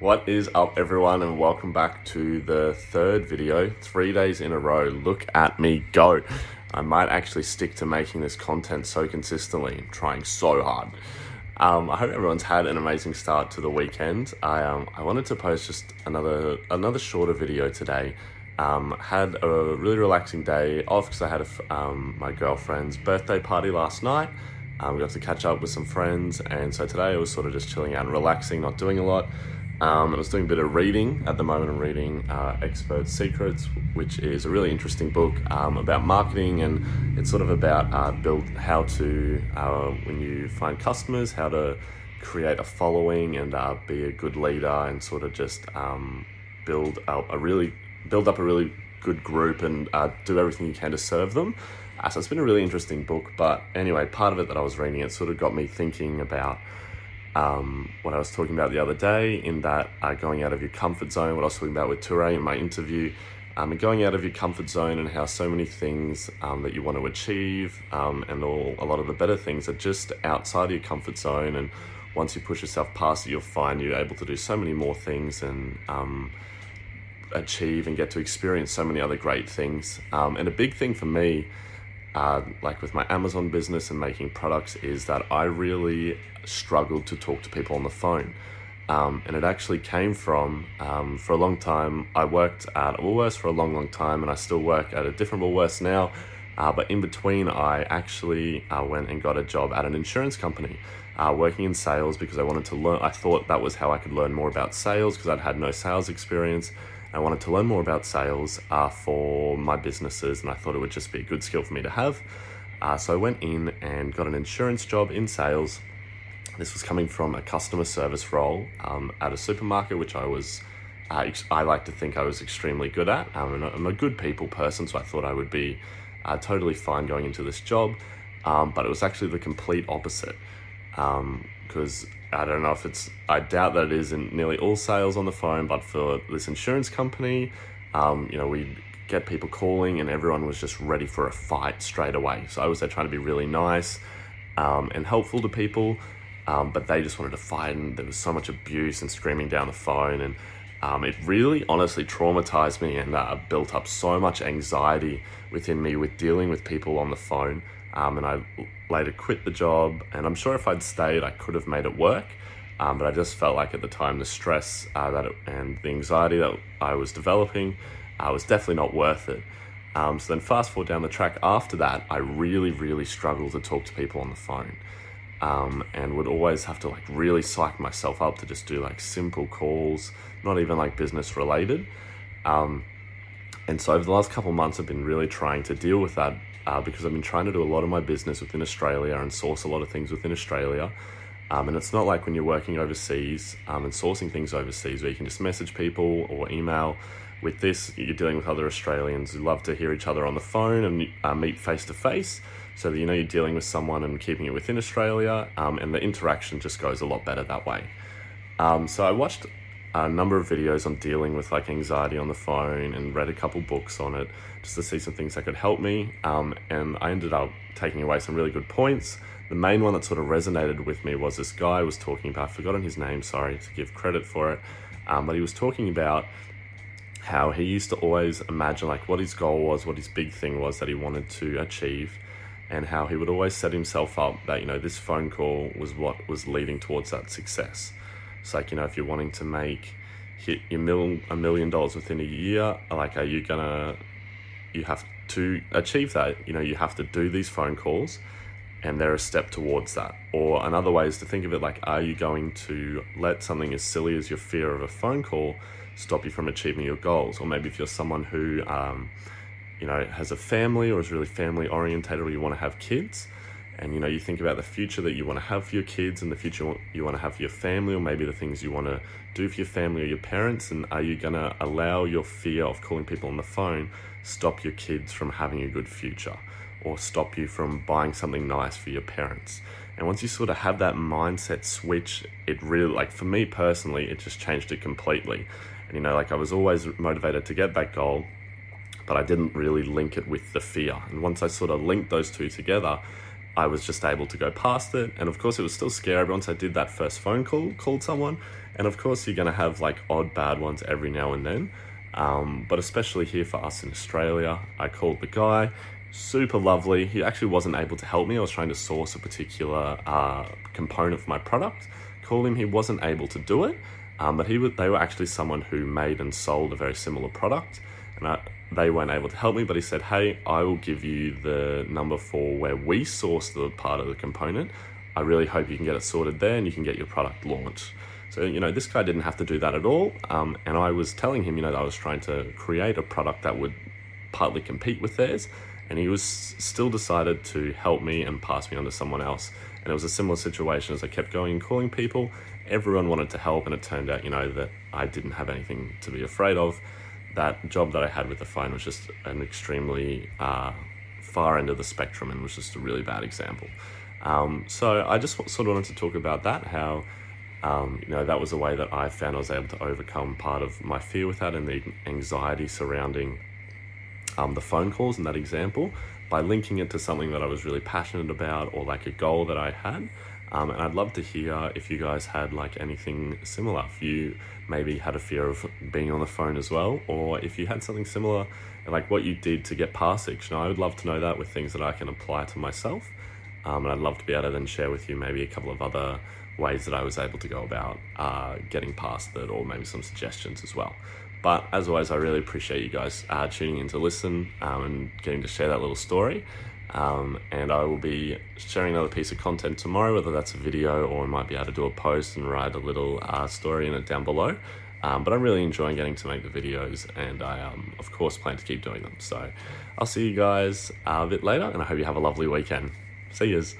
What is up, everyone, and welcome back to the third video, three days in a row. Look at me go. I might actually stick to making this content so consistently, I'm trying so hard. Um, I hope everyone's had an amazing start to the weekend. I, um, I wanted to post just another another shorter video today. Um, had a really relaxing day off because I had a, um, my girlfriend's birthday party last night. Um, we got to catch up with some friends, and so today I was sort of just chilling out and relaxing, not doing a lot. Um, I was doing a bit of reading at the moment. I'm reading uh, Expert Secrets, which is a really interesting book um, about marketing, and it's sort of about uh, build how to uh, when you find customers, how to create a following and uh, be a good leader, and sort of just um, build a, a, really build up a really good group and uh, do everything you can to serve them. Uh, so it's been a really interesting book. But anyway, part of it that I was reading, it sort of got me thinking about um, what I was talking about the other day, in that uh, going out of your comfort zone, what I was talking about with Toure in my interview, um, and going out of your comfort zone, and how so many things um, that you want to achieve, um, and all a lot of the better things are just outside of your comfort zone. And once you push yourself past it, you'll find you're able to do so many more things and um, achieve and get to experience so many other great things. Um, and a big thing for me uh, like with my Amazon business and making products, is that I really struggled to talk to people on the phone. Um, and it actually came from, um, for a long time, I worked at Woolworths for a long, long time, and I still work at a different Woolworths now. Uh, but in between, I actually uh, went and got a job at an insurance company, uh, working in sales because I wanted to learn. I thought that was how I could learn more about sales because I'd had no sales experience. I wanted to learn more about sales uh, for my businesses, and I thought it would just be a good skill for me to have. Uh, so I went in and got an insurance job in sales. This was coming from a customer service role um, at a supermarket, which I was, uh, I like to think I was extremely good at. Um, I'm a good people person, so I thought I would be uh, totally fine going into this job. Um, but it was actually the complete opposite because I don't know if it's, I doubt that it is in nearly all sales on the phone, but for this insurance company, um, you know, we get people calling and everyone was just ready for a fight straight away. So I was there trying to be really nice um, and helpful to people, um, but they just wanted to fight and there was so much abuse and screaming down the phone. And um, it really honestly traumatized me and uh, built up so much anxiety within me with dealing with people on the phone. Um, and I later quit the job. And I'm sure if I'd stayed, I could have made it work. Um, but I just felt like at the time the stress uh, that it, and the anxiety that I was developing uh, was definitely not worth it. Um, so then, fast forward down the track after that, I really, really struggled to talk to people on the phone. Um, and would always have to like really psych myself up to just do like simple calls, not even like business related. Um, and so over the last couple months, I've been really trying to deal with that uh, because I've been trying to do a lot of my business within Australia and source a lot of things within Australia. Um, and it's not like when you're working overseas um, and sourcing things overseas where you can just message people or email. With this, you're dealing with other Australians who love to hear each other on the phone and uh, meet face to face so that you know you're dealing with someone and keeping it within Australia, um, and the interaction just goes a lot better that way. Um, so I watched a number of videos on dealing with like anxiety on the phone and read a couple books on it just to see some things that could help me. Um, and I ended up taking away some really good points. The main one that sort of resonated with me was this guy was talking about, I've forgotten his name, sorry to give credit for it, um, but he was talking about how he used to always imagine like what his goal was, what his big thing was that he wanted to achieve, and how he would always set himself up that, you know, this phone call was what was leading towards that success. It's like, you know, if you're wanting to make hit your mil, a million dollars within a year, like, are you gonna, you have to achieve that, you know, you have to do these phone calls and they're a step towards that. Or another way is to think of it like, are you going to let something as silly as your fear of a phone call stop you from achieving your goals? Or maybe if you're someone who, um, you know, has a family or is really family orientated or you want to have kids, and you know you think about the future that you want to have for your kids and the future you want to have for your family or maybe the things you want to do for your family or your parents. And are you going to allow your fear of calling people on the phone stop your kids from having a good future or stop you from buying something nice for your parents? And once you sort of have that mindset switch it really like for me personally it just changed it completely. And you know like i was always motivated to get that goal but i didn't really link it with the fear. And once i sort of linked those two together I was just able to go past it. And of course, it was still scary. Once I did that first phone call, called someone, and of course, you're going to have like odd bad ones every now and then. Um, but especially here for us in Australia, I called the guy, super lovely. He actually wasn't able to help me. I was trying to source a particular uh, component for my product. Called him, he wasn't able to do it, um, but he they were actually someone who made and sold a very similar product. And I, they weren't able to help me, but he said, Hey, I will give you the number for where we source the part of the component. I really hope you can get it sorted there and you can get your product launched. So, you know, this guy didn't have to do that at all. Um, and I was telling him, you know, I was trying to create a product that would partly compete with theirs. And he was still decided to help me and pass me on to someone else. And it was a similar situation as I kept going and calling people. Everyone wanted to help, and it turned out, you know, that I didn't have anything to be afraid of. That job that I had with the phone was just an extremely uh, far end of the spectrum and was just a really bad example. Um, so I just sort of wanted to talk about that, how um, you know, that was a way that I found I was able to overcome part of my fear with that and the anxiety surrounding um, the phone calls in that example by linking it to something that I was really passionate about or like a goal that I had. Um, and I'd love to hear if you guys had like anything similar. If you maybe had a fear of being on the phone as well, or if you had something similar, like what you did to get past it. You know, I would love to know that with things that I can apply to myself. Um, and I'd love to be able to then share with you maybe a couple of other ways that I was able to go about uh, getting past it, or maybe some suggestions as well. But as always, I really appreciate you guys uh, tuning in to listen um, and getting to share that little story. Um, and I will be sharing another piece of content tomorrow, whether that's a video or I might be able to do a post and write a little uh, story in it down below. Um, but I'm really enjoying getting to make the videos, and I, um, of course, plan to keep doing them. So I'll see you guys uh, a bit later, and I hope you have a lovely weekend. See yous.